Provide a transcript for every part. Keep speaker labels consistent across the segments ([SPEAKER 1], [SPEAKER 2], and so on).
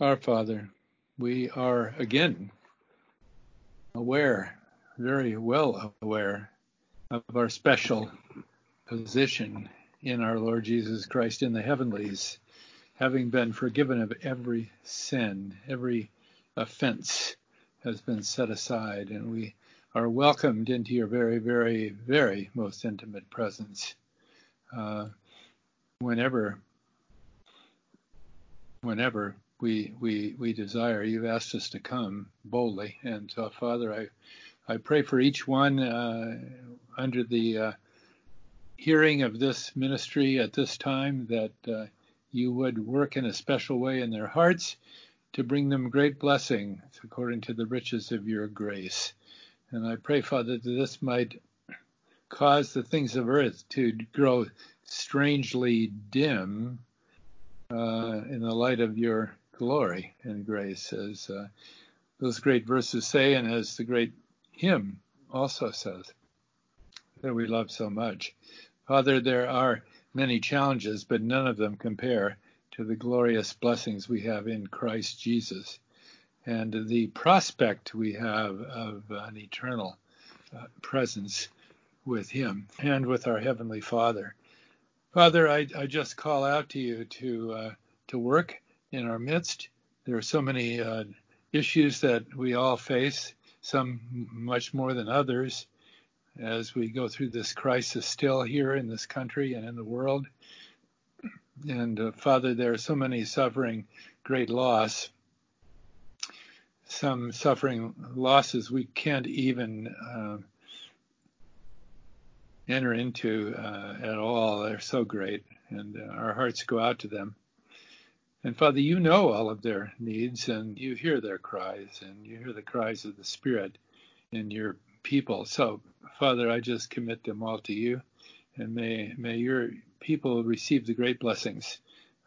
[SPEAKER 1] Our Father, we are again aware, very well aware, of our special position in our Lord Jesus Christ in the heavenlies, having been forgiven of every sin, every offense has been set aside, and we are welcomed into your very, very, very most intimate presence. Uh, whenever, whenever we we we desire. You've asked us to come boldly, and so Father, I I pray for each one uh, under the uh, hearing of this ministry at this time that uh, you would work in a special way in their hearts to bring them great blessing according to the riches of your grace. And I pray, Father, that this might cause the things of earth to grow strangely dim uh, in the light of your glory and grace, as uh, those great verses say, and as the great hymn also says that we love so much. Father, there are many challenges, but none of them compare to the glorious blessings we have in Christ Jesus and the prospect we have of an eternal uh, presence with Him and with our Heavenly Father. Father, I, I just call out to you to uh, to work in our midst. There are so many uh, issues that we all face, some much more than others, as we go through this crisis still here in this country and in the world. And uh, Father, there are so many suffering great loss, some suffering losses we can't even uh, enter into uh, at all. They're so great, and uh, our hearts go out to them. And Father, you know all of their needs and you hear their cries and you hear the cries of the Spirit in your people. So, Father, I just commit them all to you and may, may your people receive the great blessings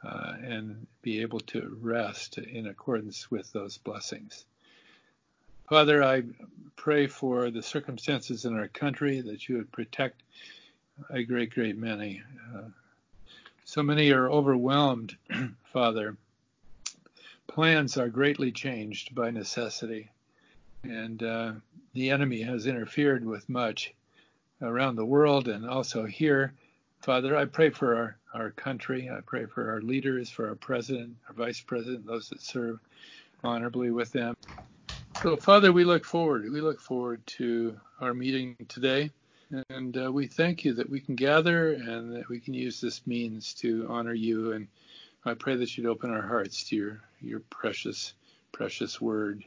[SPEAKER 1] uh, and be able to rest in accordance with those blessings. Father, I pray for the circumstances in our country that you would protect a great, great many. Uh, so many are overwhelmed, Father. Plans are greatly changed by necessity, and uh, the enemy has interfered with much around the world and also here. Father, I pray for our, our country. I pray for our leaders, for our president, our vice president, those that serve honorably with them. So, Father, we look forward. We look forward to our meeting today. And uh, we thank you that we can gather and that we can use this means to honor you. And I pray that you'd open our hearts to your, your precious, precious word.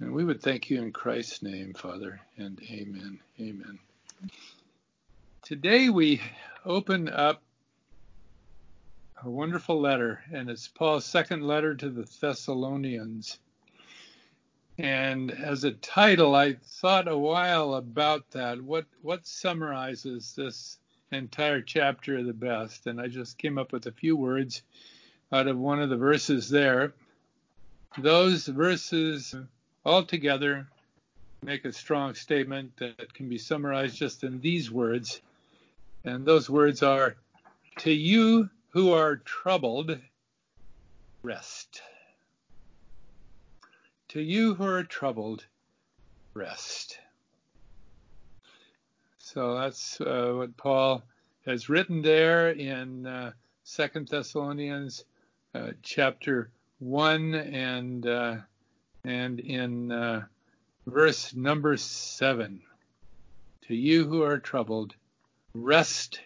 [SPEAKER 1] And we would thank you in Christ's name, Father, and amen. Amen. Today we open up a wonderful letter, and it's Paul's second letter to the Thessalonians. And as a title, I thought a while about that. What what summarizes this entire chapter of the best? And I just came up with a few words out of one of the verses there. Those verses altogether make a strong statement that can be summarized just in these words. And those words are To you who are troubled, rest. To you who are troubled, rest. So that's uh, what Paul has written there in uh, Second Thessalonians uh, chapter one and uh, and in uh, verse number seven. To you who are troubled, rest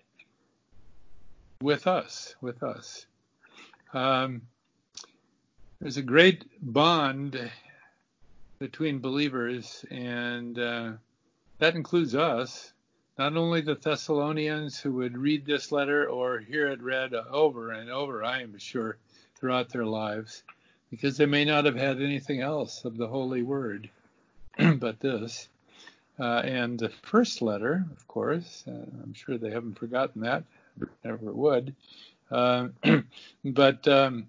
[SPEAKER 1] with us, with us. Um, there's a great bond between believers, and uh, that includes us. Not only the Thessalonians who would read this letter or hear it read over and over, I am sure, throughout their lives, because they may not have had anything else of the Holy Word but this. Uh, and the first letter, of course, uh, I'm sure they haven't forgotten that, never would. Uh, but um,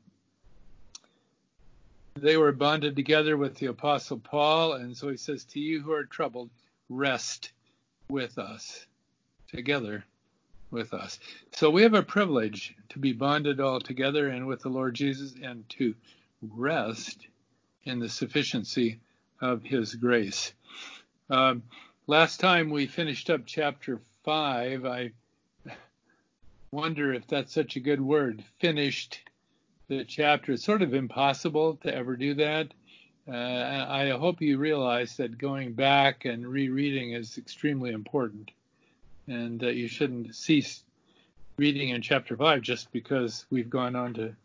[SPEAKER 1] they were bonded together with the Apostle Paul. And so he says, To you who are troubled, rest with us, together with us. So we have a privilege to be bonded all together and with the Lord Jesus and to rest in the sufficiency of His grace. Um, last time we finished up chapter 5, I wonder if that's such a good word, finished the chapter. It's sort of impossible to ever do that. Uh, I hope you realize that going back and rereading is extremely important, and that you shouldn't cease reading in chapter 5 just because we've gone on to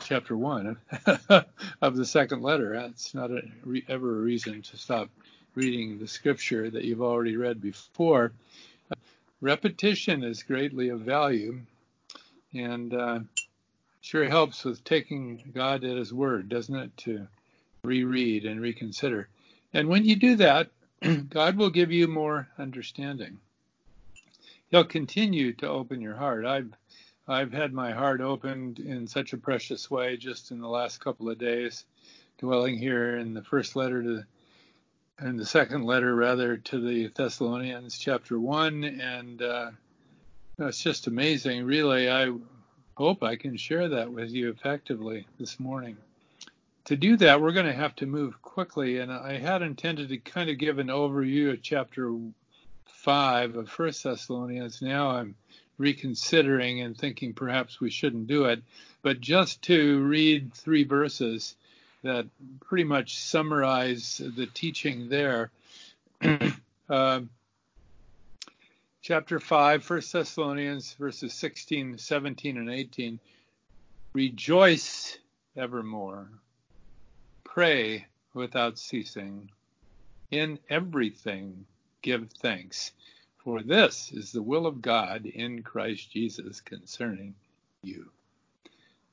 [SPEAKER 1] chapter 1 of the second letter. That's not a, ever a reason to stop reading the scripture that you've already read before. Repetition is greatly of value and uh, sure helps with taking God at His word, doesn't it? To reread and reconsider. And when you do that, God will give you more understanding. He'll continue to open your heart. I've I've had my heart opened in such a precious way just in the last couple of days, dwelling here in the first letter to and the second letter rather to the Thessalonians, chapter one, and uh, it's just amazing. Really, I hope I can share that with you effectively this morning. To do that, we're going to have to move quickly, and I had intended to kind of give an overview of chapter five of First Thessalonians. Now I'm reconsidering and thinking perhaps we shouldn't do it, but just to read three verses that pretty much summarize the teaching there. uh, chapter 5, 1 Thessalonians, verses 16, 17, and 18. Rejoice evermore. Pray without ceasing. In everything give thanks, for this is the will of God in Christ Jesus concerning you.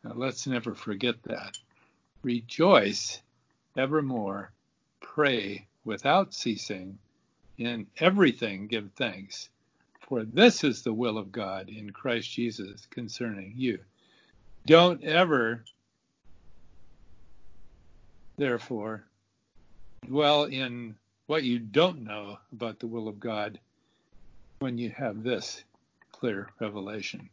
[SPEAKER 1] Now let's never forget that. Rejoice evermore, pray without ceasing, in everything give thanks, for this is the will of God in Christ Jesus concerning you. Don't ever, therefore, dwell in what you don't know about the will of God when you have this clear revelation.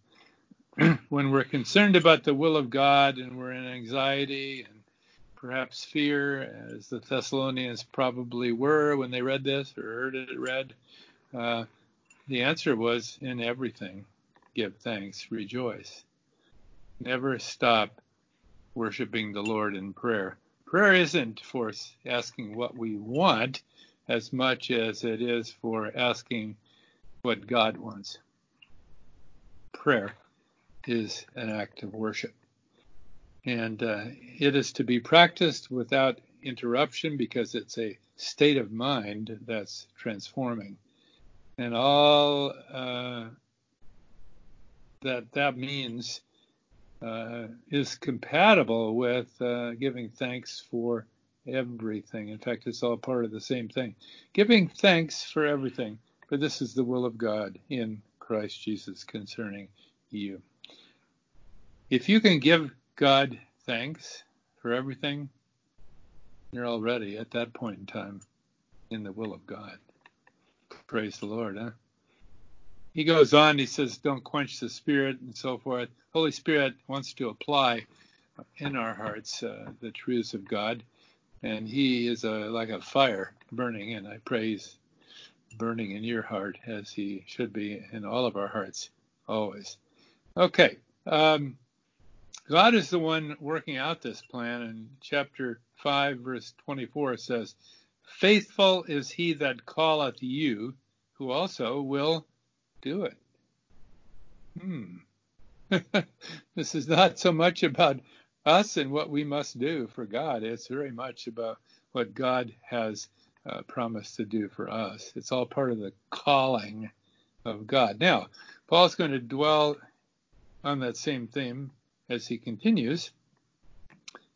[SPEAKER 1] when we're concerned about the will of God and we're in anxiety and perhaps fear, as the Thessalonians probably were when they read this or heard it read, uh, the answer was in everything give thanks, rejoice. Never stop worshiping the Lord in prayer. Prayer isn't for asking what we want as much as it is for asking what God wants. Prayer is an act of worship. And uh, it is to be practiced without interruption because it's a state of mind that's transforming. And all uh, that that means uh, is compatible with uh, giving thanks for everything. In fact, it's all part of the same thing. Giving thanks for everything, for this is the will of God in Christ Jesus concerning you. If you can give God thanks for everything, you're already at that point in time in the will of God. Praise the Lord, huh? He goes on, he says, don't quench the spirit and so forth. Holy Spirit wants to apply in our hearts uh, the truths of God, and he is a, like a fire burning, and I praise burning in your heart as he should be in all of our hearts always. Okay. Um, God is the one working out this plan. And chapter 5, verse 24 says, Faithful is he that calleth you, who also will do it. Hmm. this is not so much about us and what we must do for God. It's very much about what God has uh, promised to do for us. It's all part of the calling of God. Now, Paul's going to dwell on that same theme as he continues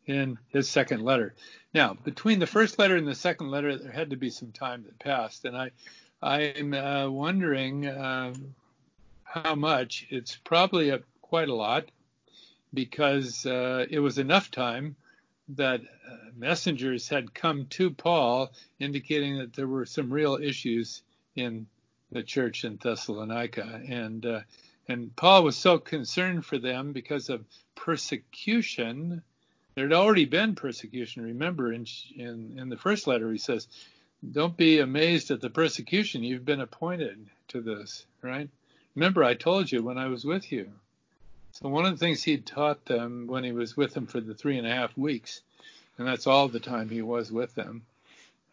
[SPEAKER 1] in his second letter. Now, between the first letter and the second letter, there had to be some time that passed, and I, I'm uh, wondering uh, how much. It's probably a, quite a lot, because uh, it was enough time that uh, messengers had come to Paul, indicating that there were some real issues in the church in Thessalonica, and uh, and Paul was so concerned for them because of persecution There had already been persecution. Remember, in, in, in the first letter, he says, Don't be amazed at the persecution. You've been appointed to this, right? Remember, I told you when I was with you. So, one of the things he taught them when he was with them for the three and a half weeks, and that's all the time he was with them,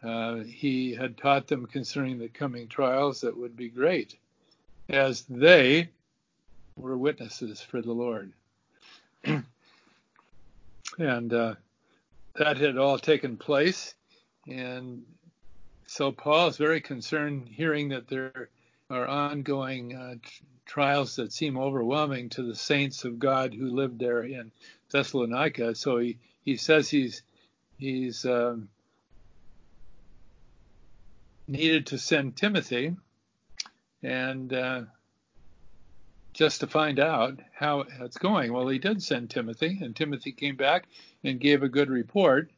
[SPEAKER 1] uh, he had taught them concerning the coming trials that would be great, as they were witnesses for the Lord. and uh, that had all taken place. And so Paul is very concerned hearing that there are ongoing uh, trials that seem overwhelming to the saints of God who lived there in Thessalonica. So he, he says he's he's um, needed to send Timothy, and uh, just to find out how it's going. Well, he did send Timothy, and Timothy came back and gave a good report,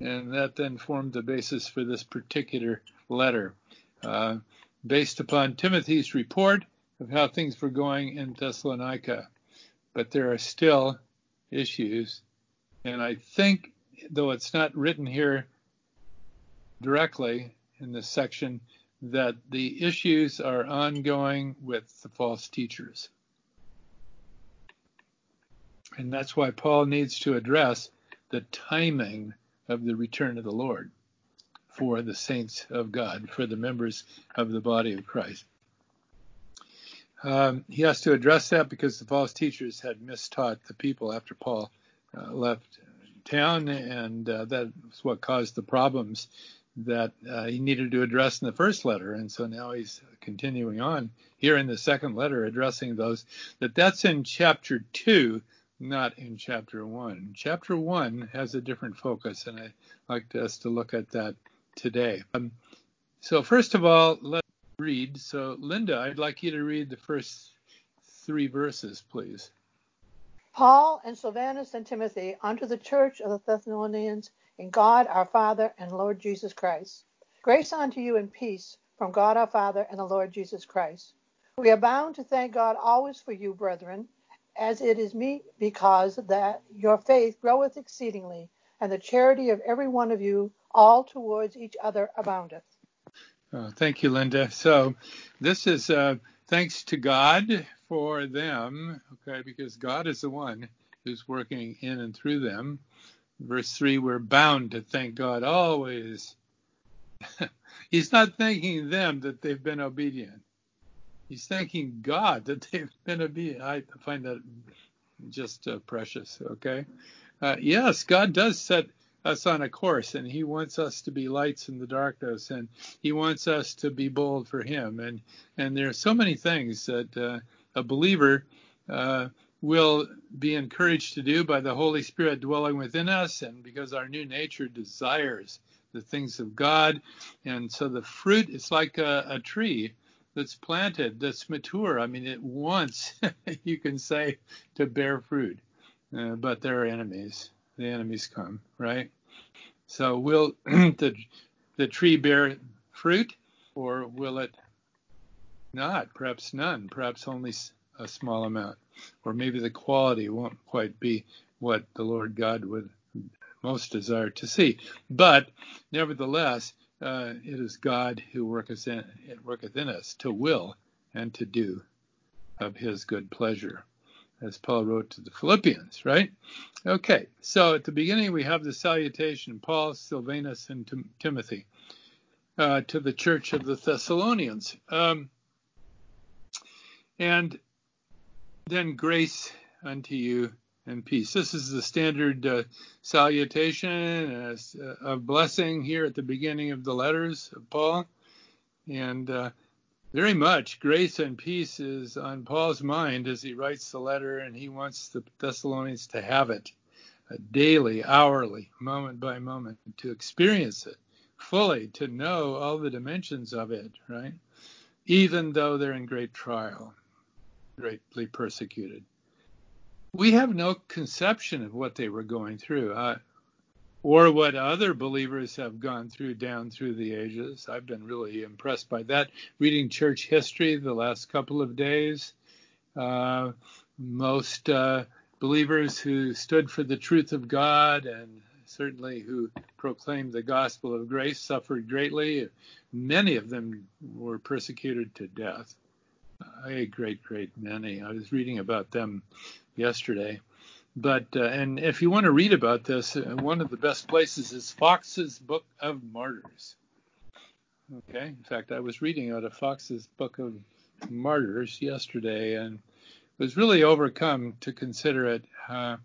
[SPEAKER 1] and that then formed the basis for this particular letter. Uh, based upon Timothy's report of how things were going in Thessalonica. But there are still issues, and I think, though it's not written here directly in this section, that the issues are ongoing with the false teachers. And that's why Paul needs to address the timing of the return of the Lord for the saints of God, for the members of the body of Christ. Um, he has to address that because the false teachers had mistaught the people after Paul uh, left town, and uh, that was what caused the problems that uh, he needed to address in the first letter. And so now he's continuing on here in the second letter, addressing those. That that's in chapter two not in chapter one. Chapter one has a different focus, and I'd like us to look at that today. Um, so, first of all, let's read. So, Linda, I'd like you to read the first three verses, please.
[SPEAKER 2] Paul and Silvanus and Timothy unto the church of the Thessalonians in God our Father and Lord Jesus Christ. Grace unto you and peace from God our Father and the Lord Jesus Christ. We are bound to thank God always for you, brethren as it is meet, because that your faith groweth exceedingly, and the charity of every one of you all towards each other aboundeth.
[SPEAKER 1] Oh, thank you, Linda. So this is uh, thanks to God for them, okay, because God is the one who's working in and through them. Verse 3, we're bound to thank God always. He's not thanking them that they've been obedient he's thanking God that they've been obedient. I find that just uh, precious. Okay. Uh, yes, God does set us on a course, and He wants us to be lights in the darkness, and He wants us to be bold for Him. And and there are so many things that uh, a believer uh, will be encouraged to do by the Holy Spirit dwelling within us, and because our new nature desires the things of God, and so the fruit is like a, a tree that's planted, that's mature. I mean, it wants, you can say, to bear fruit, uh, but there are enemies. The enemies come, right? So will the the tree bear fruit, or will it not? Perhaps none. Perhaps only a small amount, or maybe the quality won't quite be what the Lord God would most desire to see. But nevertheless, uh, it is God who worketh in, worketh in us to will and to do of his good pleasure, as Paul wrote to the Philippians, right? Okay, so at the beginning we have the salutation, Paul, Silvanus, and Tim- Timothy, uh, to the church of the Thessalonians. Um, and then grace unto you and peace. This is the standard uh, salutation uh, of blessing here at the beginning of the letters of Paul. And uh, very much grace and peace is on Paul's mind as he writes the letter, and he wants the Thessalonians to have it uh, daily, hourly, moment by moment, to experience it fully, to know all the dimensions of it, right? Even though they're in great trial, greatly persecuted we have no conception of what they were going through uh, or what other believers have gone through down through the ages. I've been really impressed by that. Reading church history the last couple of days, uh, most uh, believers who stood for the truth of God and certainly who proclaimed the gospel of grace suffered greatly. Many of them were persecuted to death. A great, great many. I was reading about them yesterday. But uh, and if you want to read about this, uh, one of the best places is Foxe's Book of Martyrs. Okay. In fact, I was reading out of Foxe's Book of Martyrs yesterday and was really overcome to consider it. Uh,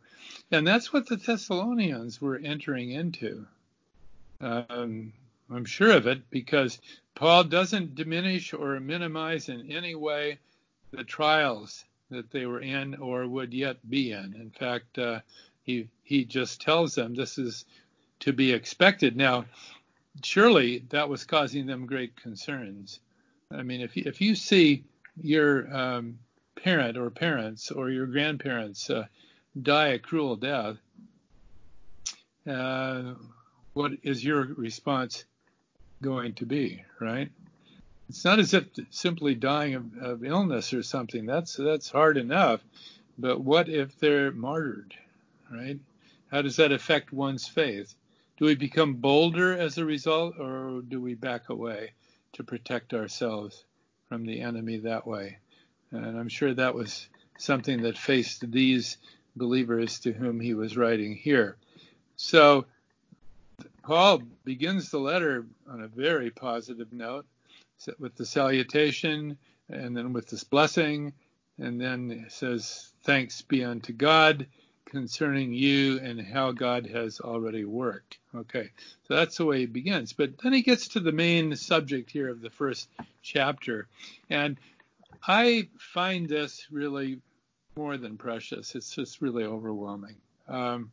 [SPEAKER 1] and that's what the Thessalonians were entering into. Um, I'm sure of it because Paul doesn't diminish or minimize in any way the trials that they were in or would yet be in. In fact, uh, he he just tells them this is to be expected. Now, surely that was causing them great concerns. I mean, if you, if you see your um, parent or parents or your grandparents uh, die a cruel death, uh, what is your response going to be, right? It's not as if simply dying of, of illness or something. That's that's hard enough. But what if they're martyred, right? How does that affect one's faith? Do we become bolder as a result, or do we back away to protect ourselves from the enemy that way? And I'm sure that was something that faced these believers to whom he was writing here. So Paul begins the letter on a very positive note with the salutation and then with this blessing, and then says, Thanks be unto God concerning you and how God has already worked. Okay, so that's the way he begins. But then he gets to the main subject here of the first chapter. And I find this really more than precious. It's just really overwhelming. Um,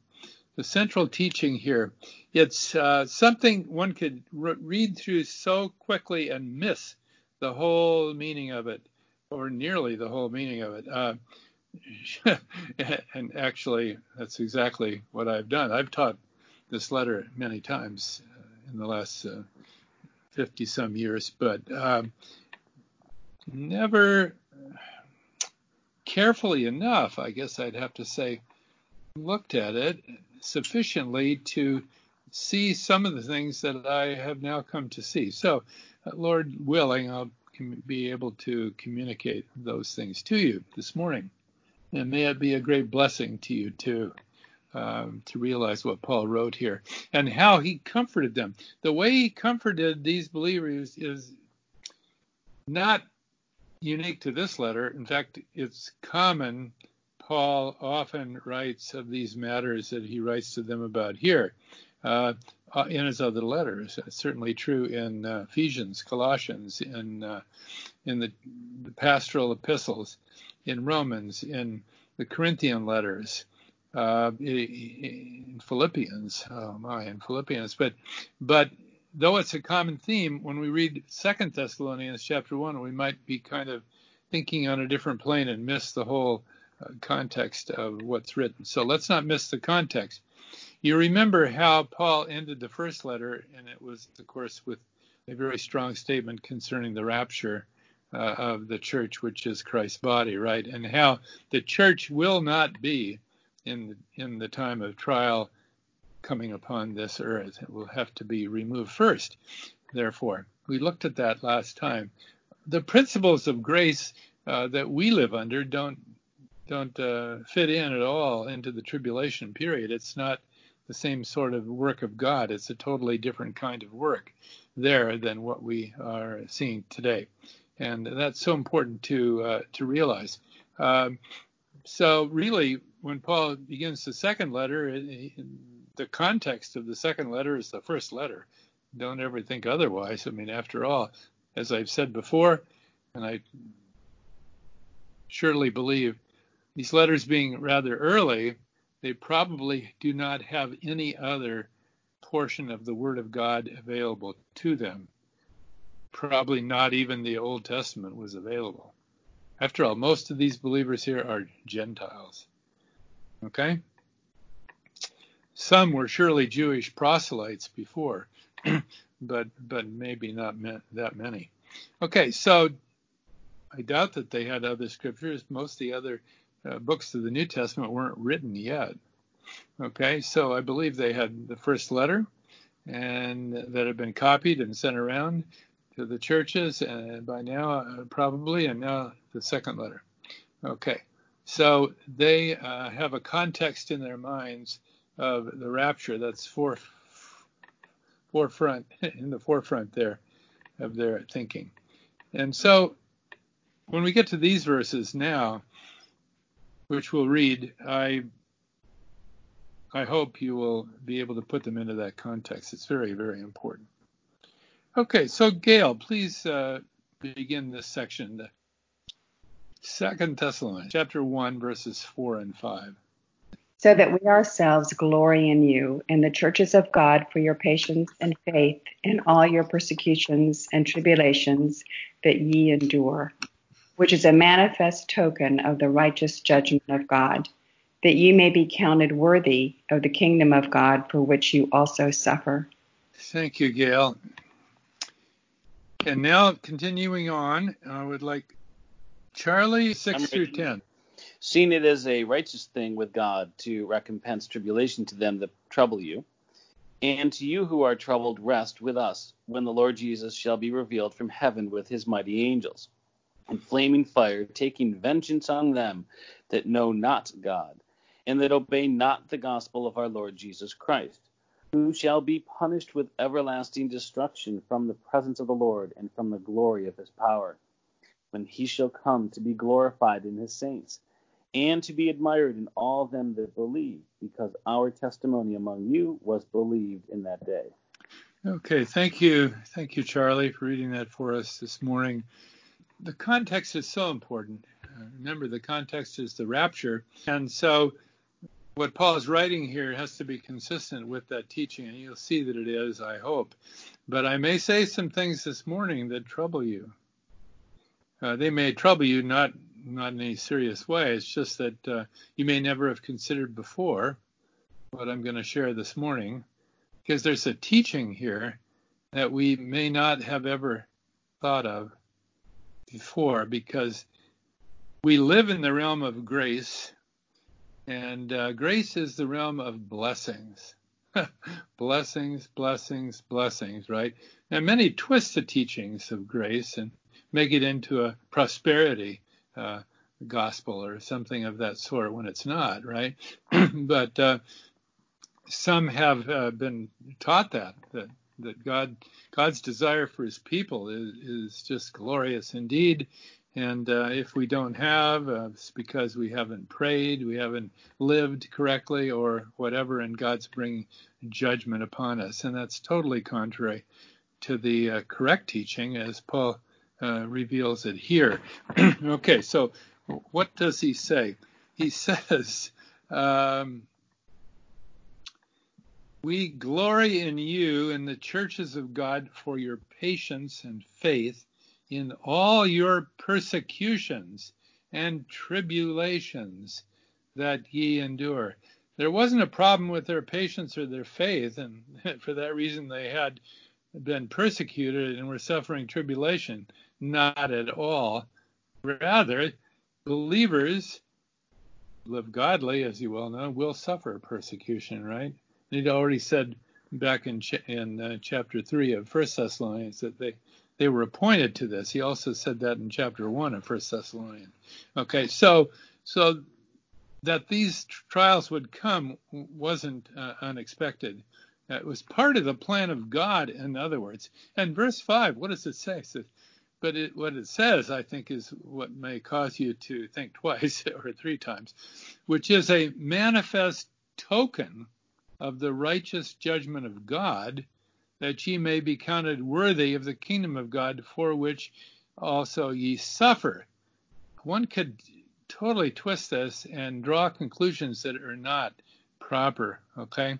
[SPEAKER 1] the central teaching here, it's uh, something one could re- read through so quickly and miss the whole meaning of it, or nearly the whole meaning of it. Uh, and actually, that's exactly what I've done. I've taught this letter many times uh, in the last 50 uh, some years, but um, never carefully enough, I guess I'd have to say, looked at it sufficiently to see some of the things that I have now come to see. So, uh, Lord willing, I'll be able to communicate those things to you this morning. And may it be a great blessing to you too. Um, to realize what Paul wrote here and how he comforted them. The way he comforted these believers is not unique to this letter. In fact, it's common. Paul often writes of these matters that he writes to them about here uh, uh in his other letters. It's certainly true in uh, Ephesians, Colossians, in uh, in the, the, pastoral epistles, in Romans, in the Corinthian letters, uh, in Philippians. Oh my, in Philippians. But but though it's a common theme, when we read Second Thessalonians chapter one, we might be kind of thinking on a different plane and miss the whole context of what's written. So let's not miss the context. You remember how Paul ended the first letter, and it was, of course, with a very strong statement concerning the rapture uh, of the church, which is Christ's body, right? And how the church will not be in in the time of trial coming upon this earth. It will have to be removed first. Therefore, we looked at that last time. The principles of grace uh, that we live under don't don't uh, fit in at all into the tribulation period. It's not the same sort of work of God. It's a totally different kind of work there than what we are seeing today, and that's so important to uh, to realize. Um, so really, when Paul begins the second letter, the context of the second letter is the first letter. Don't ever think otherwise. I mean, after all, as I've said before, and I surely believe these letters being rather early, they probably do not have any other portion of the Word of God available to them. Probably not even the Old Testament was available. After all, most of these believers here are Gentiles. Okay? Some were surely Jewish proselytes before, but but maybe not that many. Okay, so I doubt that they had other scriptures. Most of the other uh, books of the New Testament weren't written yet. Okay, so I believe they had the first letter, and that had been copied and sent around to the churches, and by now uh, probably, and now the second letter. Okay, so they uh, have a context in their minds of the rapture that's for, forefront in the forefront there of their thinking. And so when we get to these verses now, which we'll read, I I hope you will be able to put them into that context. It's very, very important. Okay, so Gail, please uh, begin this section. Second Thessalonians, chapter one, verses four and five.
[SPEAKER 3] So that we ourselves glory in you and the churches of God for your patience and faith in all your persecutions and tribulations that ye endure, which is a manifest token of the righteous judgment of God that you may be counted worthy of the kingdom of God for which you also suffer.
[SPEAKER 1] Thank you, Gail. And now, continuing on, I would like Charlie, 6 through 10.
[SPEAKER 4] Seeing it as a righteous thing with God to recompense tribulation to them that trouble you, and to you who are troubled, rest with us when the Lord Jesus shall be revealed from heaven with his mighty angels, in flaming fire, taking vengeance on them that know not God and that obey not the gospel of our Lord Jesus Christ, who shall be punished with everlasting destruction from the presence of the Lord and from the glory of his power, when he shall come to be glorified in his saints, and to be admired in all them that believe, because our testimony among you was believed in that day.
[SPEAKER 1] Okay, thank you. Thank you, Charlie, for reading that for us this morning. The context is so important. Uh, remember, the context is the rapture. And so what Paul is writing here has to be consistent with that teaching, and you'll see that it is, I hope. But I may say some things this morning that trouble you. Uh, they may trouble you, not not in any serious way. It's just that uh, you may never have considered before what I'm going to share this morning, because there's a teaching here that we may not have ever thought of before, because we live in the realm of grace and uh, grace is the realm of blessings. blessings, blessings, blessings, right? And many twist the teachings of grace and make it into a prosperity uh, gospel or something of that sort when it's not, right? but uh, some have uh, been taught that that that God God's desire for His people is, is just glorious indeed, and uh, if we don't have, uh, it's because we haven't prayed, we haven't lived correctly, or whatever, and God's bringing judgment upon us. And that's totally contrary to the uh, correct teaching as Paul uh, reveals it here. okay, so what does he say? He says, um, We glory in you and the churches of God for your patience and faith in all your persecutions and tribulations that ye endure. There wasn't a problem with their patience or their faith, and for that reason they had been persecuted and were suffering tribulation. Not at all. Rather, believers live godly, as you well know, will suffer persecution, right? He'd already said back in, in uh, chapter 3 of First Thessalonians that they they were appointed to this. He also said that in chapter one of First Thessalonians. Okay, so so that these trials would come wasn't uh, unexpected. It was part of the plan of God, in other words. And verse five, what does it say? It says, but it, what it says, I think, is what may cause you to think twice or three times, which is a manifest token of the righteous judgment of God that ye may be counted worthy of the kingdom of God, for which also ye suffer. One could totally twist this and draw conclusions that are not proper, okay?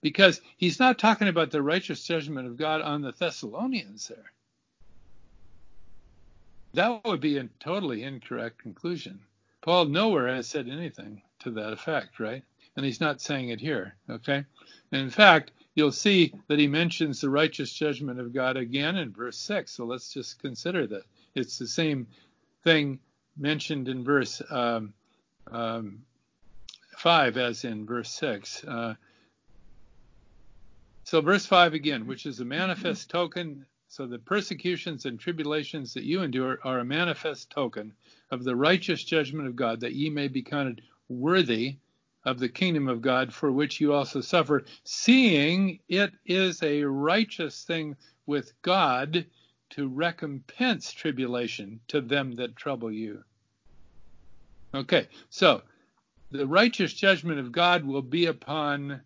[SPEAKER 1] Because he's not talking about the righteous judgment of God on the Thessalonians there. That would be a totally incorrect conclusion. Paul nowhere has said anything to that effect, right? And he's not saying it here, okay? And in fact, you'll see that he mentions the righteous judgment of God again in verse 6. So let's just consider that. It's the same thing mentioned in verse um, um, 5, as in verse 6. Uh, so, verse 5 again, which is a manifest token. So, the persecutions and tribulations that you endure are a manifest token of the righteous judgment of God, that ye may be counted worthy of the kingdom of God, for which you also suffer, seeing it is a righteous thing with God to recompense tribulation to them that trouble you. Okay, so the righteous judgment of God will be upon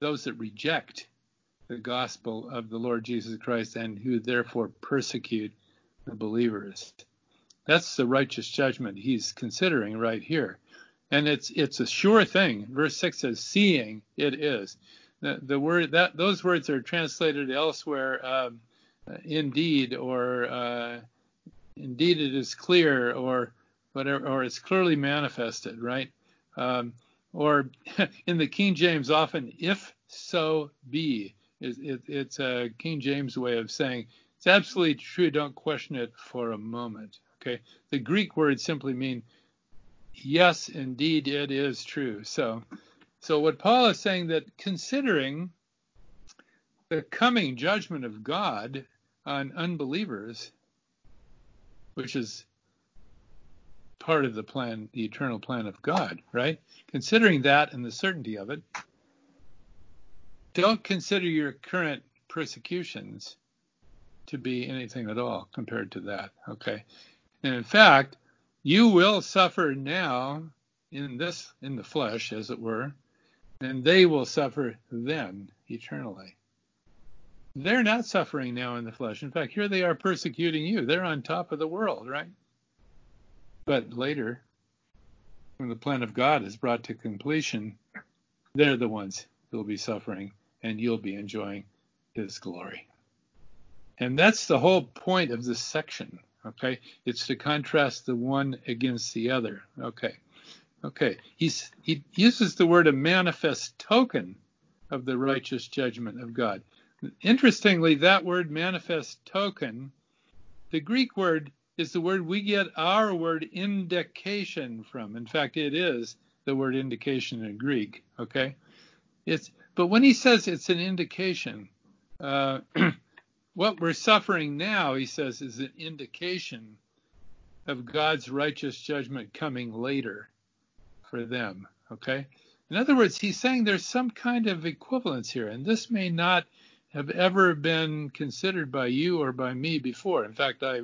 [SPEAKER 1] those that reject the gospel of the Lord Jesus Christ and who therefore persecute the believers. That's the righteous judgment he's considering right here. And it's it's a sure thing. Verse 6 says seeing it is. The, the word that those words are translated elsewhere um, indeed or uh, indeed it is clear or whatever or it's clearly manifested, right? Um, or in the King James, often if so be. It, it, it's a King James way of saying it's absolutely true. Don't question it for a moment. Okay. The Greek words simply mean yes, indeed, it is true. So, so what Paul is saying that considering the coming judgment of God on unbelievers, which is part of the plan, the eternal plan of God, right? Considering that and the certainty of it, don't consider your current persecutions to be anything at all compared to that, okay? And in fact, you will suffer now in this, in the flesh, as it were, and they will suffer then eternally. They're not suffering now in the flesh. In fact, here they are persecuting you. They're on top of the world, right? But later, when the plan of God is brought to completion, they're the ones who will be suffering, and you'll be enjoying His glory. And that's the whole point of this section. Okay, it's to contrast the one against the other. Okay, okay. He's, he uses the word a manifest token of the righteous judgment of God. Interestingly, that word manifest token, the Greek word is the word we get our word indication from. In fact, it is the word indication in Greek. Okay, it's but when he says it's an indication, uh, what we're suffering now, he says, is an indication of God's righteous judgment coming later for them. Okay. In other words, he's saying there's some kind of equivalence here, and this may not have ever been considered by you or by me before. In fact, I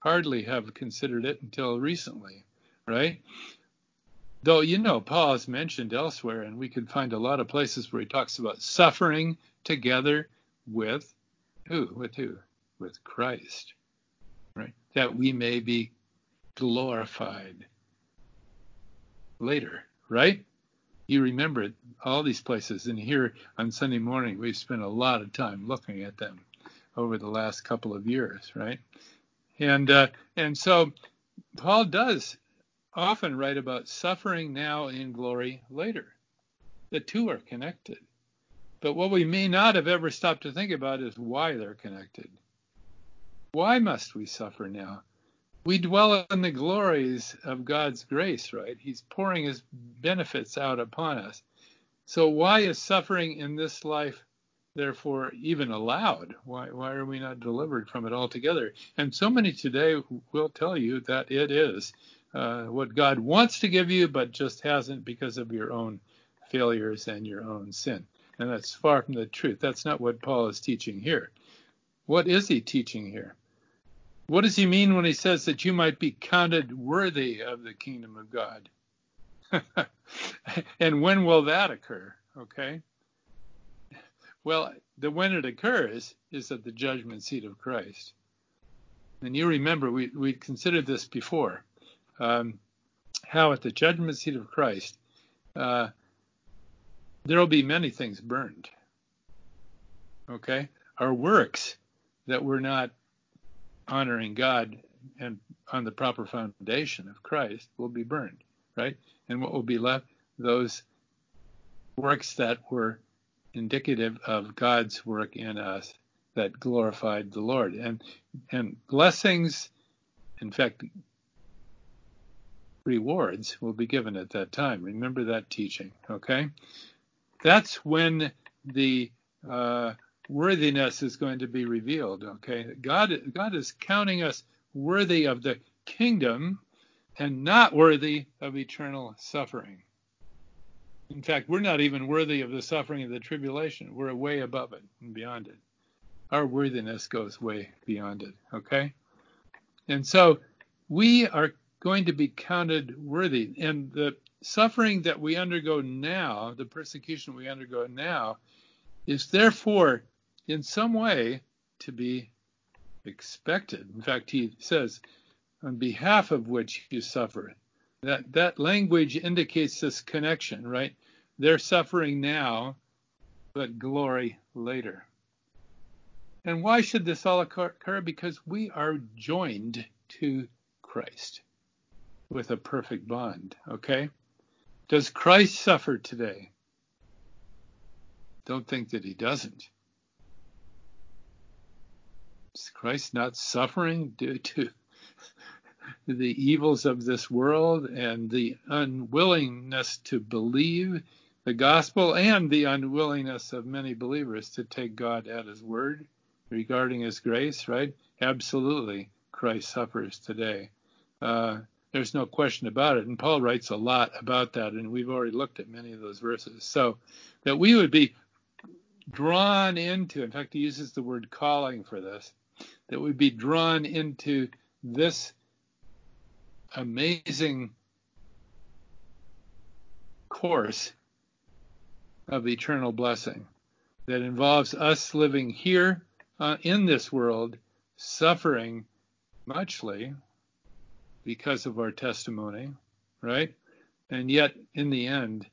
[SPEAKER 1] hardly have considered it until recently, right? Though, you know, Paul has mentioned elsewhere, and we can find a lot of places where he talks about suffering together with who? With who? With Christ, right? That we may be glorified later, right? You remember all these places, and here on Sunday morning, we've spent a lot of time looking at them over the last couple of years, right? And uh, and so Paul does often write about suffering now in glory later. The two are connected. But what we may not have ever stopped to think about is why they're connected. Why must we suffer now? We dwell in the glories of God's grace, right? He's pouring his benefits out upon us. So why is suffering in this life therefore even allowed? Why, why are we not delivered from it altogether? And so many today will tell you that it is uh, what God wants to give you, but just hasn't because of your own failures and your own sin. And that's far from the truth. That's not what Paul is teaching here. What is he teaching here? What does he mean when he says that you might be counted worthy of the kingdom of God? and when will that occur? Okay. Well, the when it occurs is at the judgment seat of Christ. And you remember we we considered this before, um, how at the judgment seat of Christ, uh, there will be many things burned. Okay, our works that we're not honoring God and on the proper foundation of Christ will be burned, right? And what will be left? Those works that were indicative of God's work in us that glorified the Lord. And and blessings, in fact, rewards will be given at that time. Remember that teaching, okay? That's when the uh, worthiness is going to be revealed, okay? God, God is counting us worthy of the kingdom and not worthy of eternal suffering. In fact, we're not even worthy of the suffering of the tribulation. We're way above it and beyond it. Our worthiness goes way beyond it, okay? And so we are going to be counted worthy. And the suffering that we undergo now, the persecution we undergo now, is therefore in some way to be expected. In fact, he says, on behalf of which you suffer. That that language indicates this connection, right? They're suffering now, but glory later. And why should this all occur? Because we are joined to Christ with a perfect bond, okay? Does Christ suffer today? Don't think that he doesn't. Is Christ not suffering due to the evils of this world and the unwillingness to believe the gospel and the unwillingness of many believers to take God at his word regarding his grace, right? Absolutely, Christ suffers today. Uh, there's no question about it. And Paul writes a lot about that, and we've already looked at many of those verses. So that we would be drawn into, in fact, he uses the word calling for this, that we'd be drawn into this amazing course of eternal blessing that involves us living here uh, in this world, suffering muchly because of our testimony, right? And yet, in the end,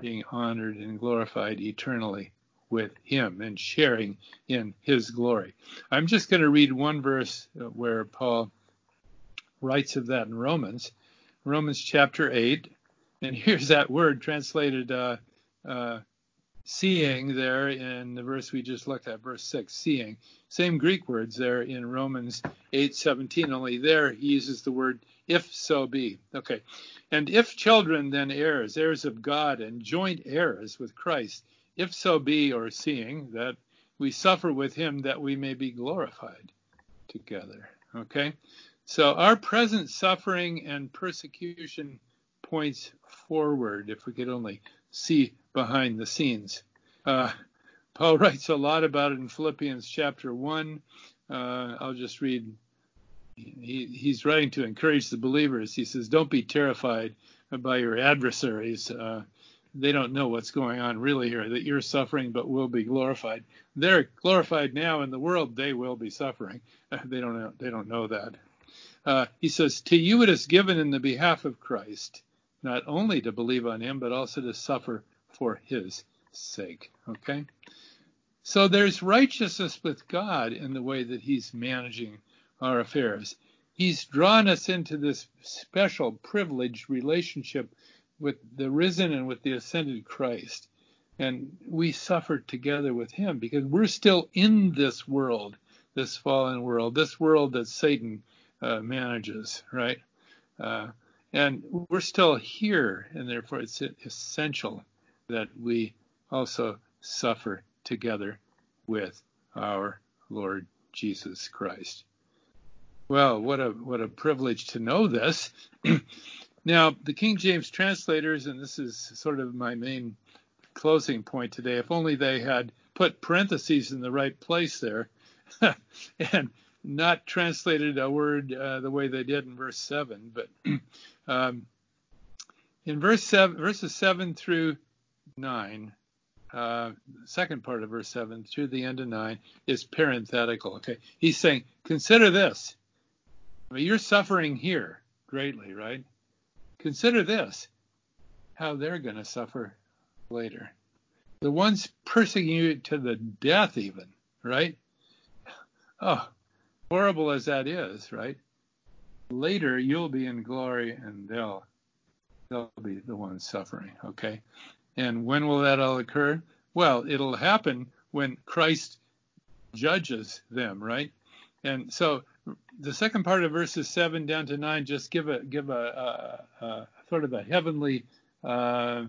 [SPEAKER 1] being honored and glorified eternally with Him and sharing in His glory. I'm just going to read one verse uh, where Paul writes of that in Romans, Romans chapter 8. And here's that word translated uh, uh, seeing there in the verse we just looked at, verse 6, seeing. Same Greek words there in Romans 8:17, only there he uses the word if so be. Okay. And if children, then heirs, heirs of God and joint heirs with Christ, if so be, or seeing that we suffer with him that we may be glorified together. Okay. So our present suffering and persecution points forward if we could only see behind the scenes. Uh, Paul writes a lot about it in Philippians chapter 1. Uh, I'll just read. He, he's writing to encourage the believers. He says, Don't be terrified by your adversaries. Uh, they don't know what's going on really here, that you're suffering but will be glorified. They're glorified now in the world, they will be suffering. they don't know, they don't know that. Uh, he says, To you it is given in the behalf of Christ, not only to believe on him, but also to suffer for his sake. Okay? So there's righteousness with God in the way that he's managing our affairs. He's drawn us into this special privileged relationship with the risen and with the ascended Christ. And we suffer together with him because we're still in this world, this fallen world, this world that Satan uh, manages, right? Uh, and we're still here, and therefore it's essential that we also suffer together with our Lord Jesus Christ. Well, what a what a privilege to know this. now, the King James translators, and this is sort of my main closing point today. If only they had put parentheses in the right place there, and not translated a word uh, the way they did in verse seven, but um, in verse seven, verses seven through nine, uh, second part of verse 7 through the end of 9 is parenthetical. Okay, he's saying, consider this. I mean, you're suffering here greatly, right? Consider this, how they're going to suffer later. The ones persecuted to the death, even, right? Oh, horrible as that is, right? Later, you'll be in glory and they'll they'll be the ones suffering, okay? And when will that all occur? Well, it'll happen when Christ judges them, right? And so the second part of verses seven down to nine just give a give a, a, a sort of a heavenly uh,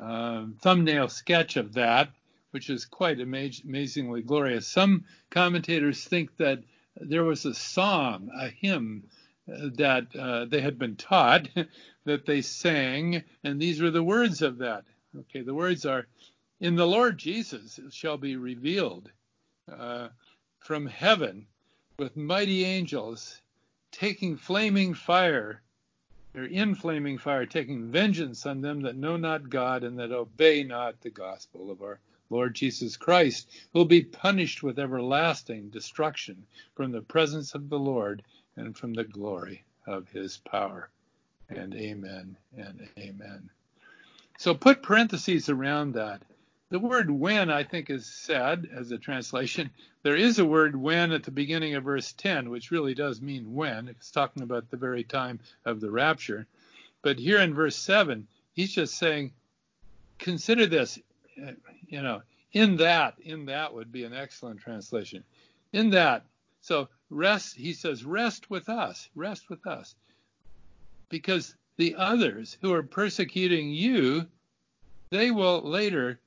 [SPEAKER 1] uh, thumbnail sketch of that, which is quite amaz- amazingly glorious. Some commentators think that there was a song, a hymn that uh, they had been taught that they sang, and these were the words of that. Okay, the words are, "In the Lord Jesus shall be revealed uh, from heaven with mighty angels, taking flaming fire." They're in flaming fire, taking vengeance on them that know not God and that obey not the gospel of our Lord Jesus Christ, will be punished with everlasting destruction from the presence of the Lord and from the glory of his power. And amen and amen. So put parentheses around that. The word when, I think, is said as a translation. There is a word when at the beginning of verse 10, which really does mean when. It's talking about the very time of the rapture. But here in verse 7, he's just saying, consider this, you know, in that, in that would be an excellent translation. In that, so rest, he says, rest with us, rest with us. Because the others who are persecuting you, they will later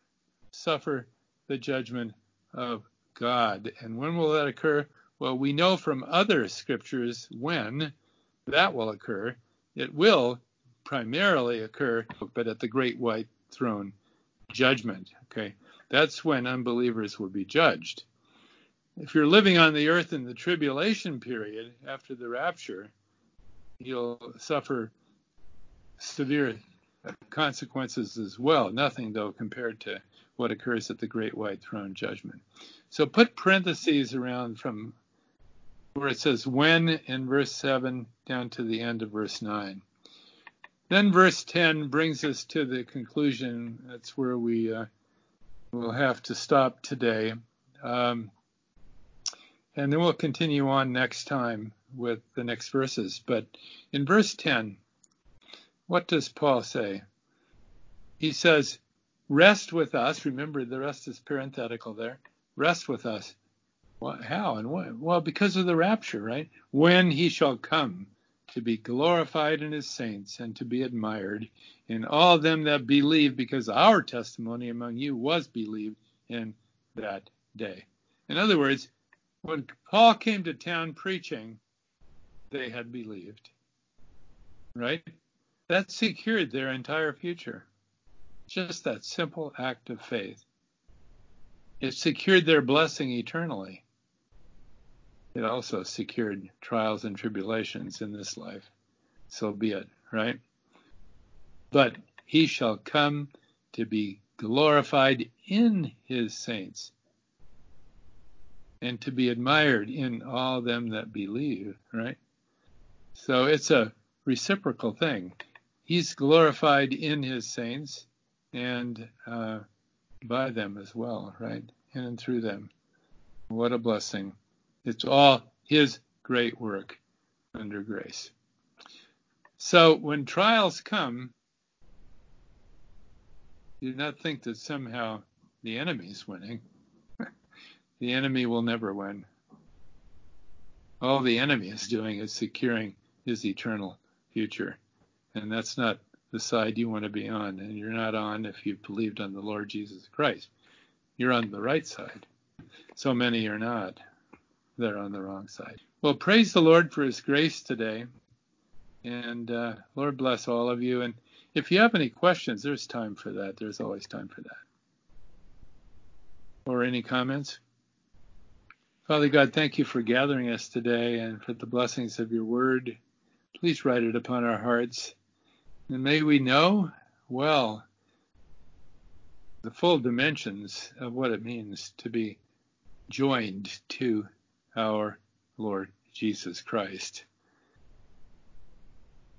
[SPEAKER 1] suffer the judgment of God. And when will that occur? Well, we know from other scriptures when that will occur. It will primarily occur, but at the great white throne judgment. Okay, that's when unbelievers will be judged. If you're living on the earth in the tribulation period after the rapture, you'll suffer severe consequences as well. Nothing, though, compared to what occurs at the great white throne judgment. So put parentheses around from where it says when in verse 7 down to the end of verse 9. Then verse 10 brings us to the conclusion. That's where we uh, will have to stop today. Um, and then we'll continue on next time with the next verses. But in verse 10, what does Paul say? He says, Rest with us. Remember, the rest is parenthetical there. Rest with us. What, how and what? Well, because of the rapture, right? When he shall come to be glorified in his saints and to be admired in all them that believe, because our testimony among you was believed in that day. In other words, when Paul came to town preaching, they had believed. Right? That secured their entire future. Just that simple act of faith. It secured their blessing eternally. It also secured trials and tribulations in this life. So be it, right? But he shall come to be glorified in his saints and to be admired in all them that believe, right? So it's a reciprocal thing. He's glorified in his saints, and uh, by them as well, right? In and through them. What a blessing. It's all His great work under grace. So when trials come, you do not think that somehow the enemy's winning. The enemy will never win. All the enemy is doing is securing his eternal future. And that's not the side you want to be on, and you're not on if you've believed on the Lord Jesus Christ. You're on the right side. So many are not. They're on the wrong side. Well, praise the Lord for His grace today. And uh, Lord bless all of you. And if you have any questions, there's time for that. There's always time for that. Or any comments? Father God, thank you for gathering us today and for the blessings of your word. Please write it upon our hearts and may we know well the full dimensions of what it means to be joined to our Lord Jesus Christ.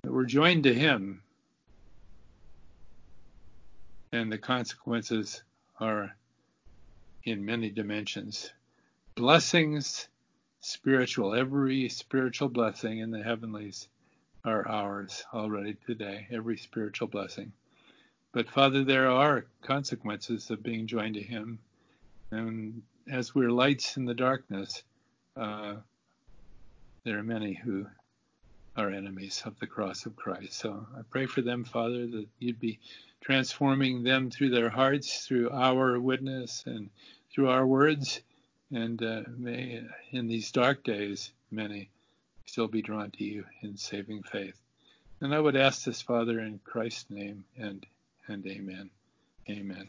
[SPEAKER 1] That we're joined to Him, and the consequences are in many dimensions. Blessings, spiritual, every spiritual blessing in the heavenlies are ours already today, every spiritual blessing. But Father, there are consequences of being joined to Him. And as we're lights in the darkness, uh, there are many who are enemies of the cross of Christ. So I pray for them, Father, that you'd be transforming them through their hearts, through our witness, and through our words. And uh, may, in these dark days, many still be drawn to you in saving faith. And I would ask this, Father, in Christ's name, and and amen. Amen.